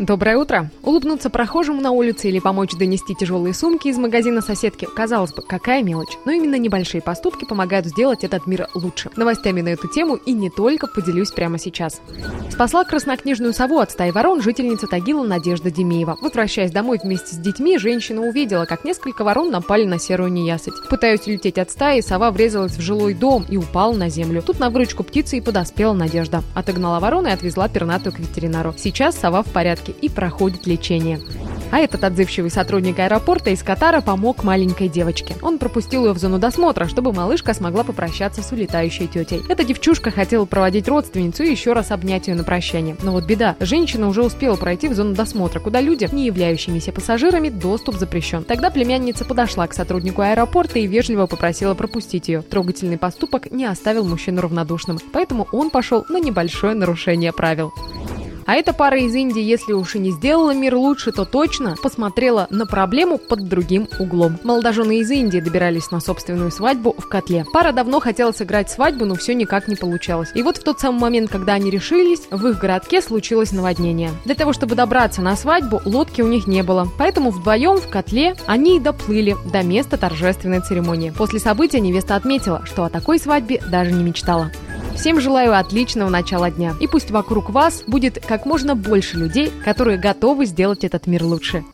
Доброе утро! Улыбнуться прохожему на улице или помочь донести тяжелые сумки из магазина соседки, казалось бы, какая мелочь. Но именно небольшие поступки помогают сделать этот мир лучше. Новостями на эту тему и не только поделюсь прямо сейчас. Спасла краснокнижную сову от стаи ворон жительница Тагила Надежда Демеева. Возвращаясь домой вместе с детьми, женщина увидела, как несколько ворон напали на серую неясыть. Пытаясь улететь от стаи, сова врезалась в жилой дом и упала на землю. Тут на выручку птицы и подоспела Надежда. Отогнала ворону и отвезла пернатую к ветеринару. Сейчас сова в порядке порядке и проходит лечение. А этот отзывчивый сотрудник аэропорта из Катара помог маленькой девочке. Он пропустил ее в зону досмотра, чтобы малышка смогла попрощаться с улетающей тетей. Эта девчушка хотела проводить родственницу и еще раз обнять ее на прощание. Но вот беда. Женщина уже успела пройти в зону досмотра, куда людям, не являющимися пассажирами, доступ запрещен. Тогда племянница подошла к сотруднику аэропорта и вежливо попросила пропустить ее. Трогательный поступок не оставил мужчину равнодушным, поэтому он пошел на небольшое нарушение правил. А эта пара из Индии, если уж и не сделала мир лучше, то точно посмотрела на проблему под другим углом. Молодожены из Индии добирались на собственную свадьбу в котле. Пара давно хотела сыграть свадьбу, но все никак не получалось. И вот в тот самый момент, когда они решились, в их городке случилось наводнение. Для того, чтобы добраться на свадьбу, лодки у них не было. Поэтому вдвоем в котле они и доплыли до места торжественной церемонии. После события невеста отметила, что о такой свадьбе даже не мечтала. Всем желаю отличного начала дня. И пусть вокруг вас будет как можно больше людей, которые готовы сделать этот мир лучше.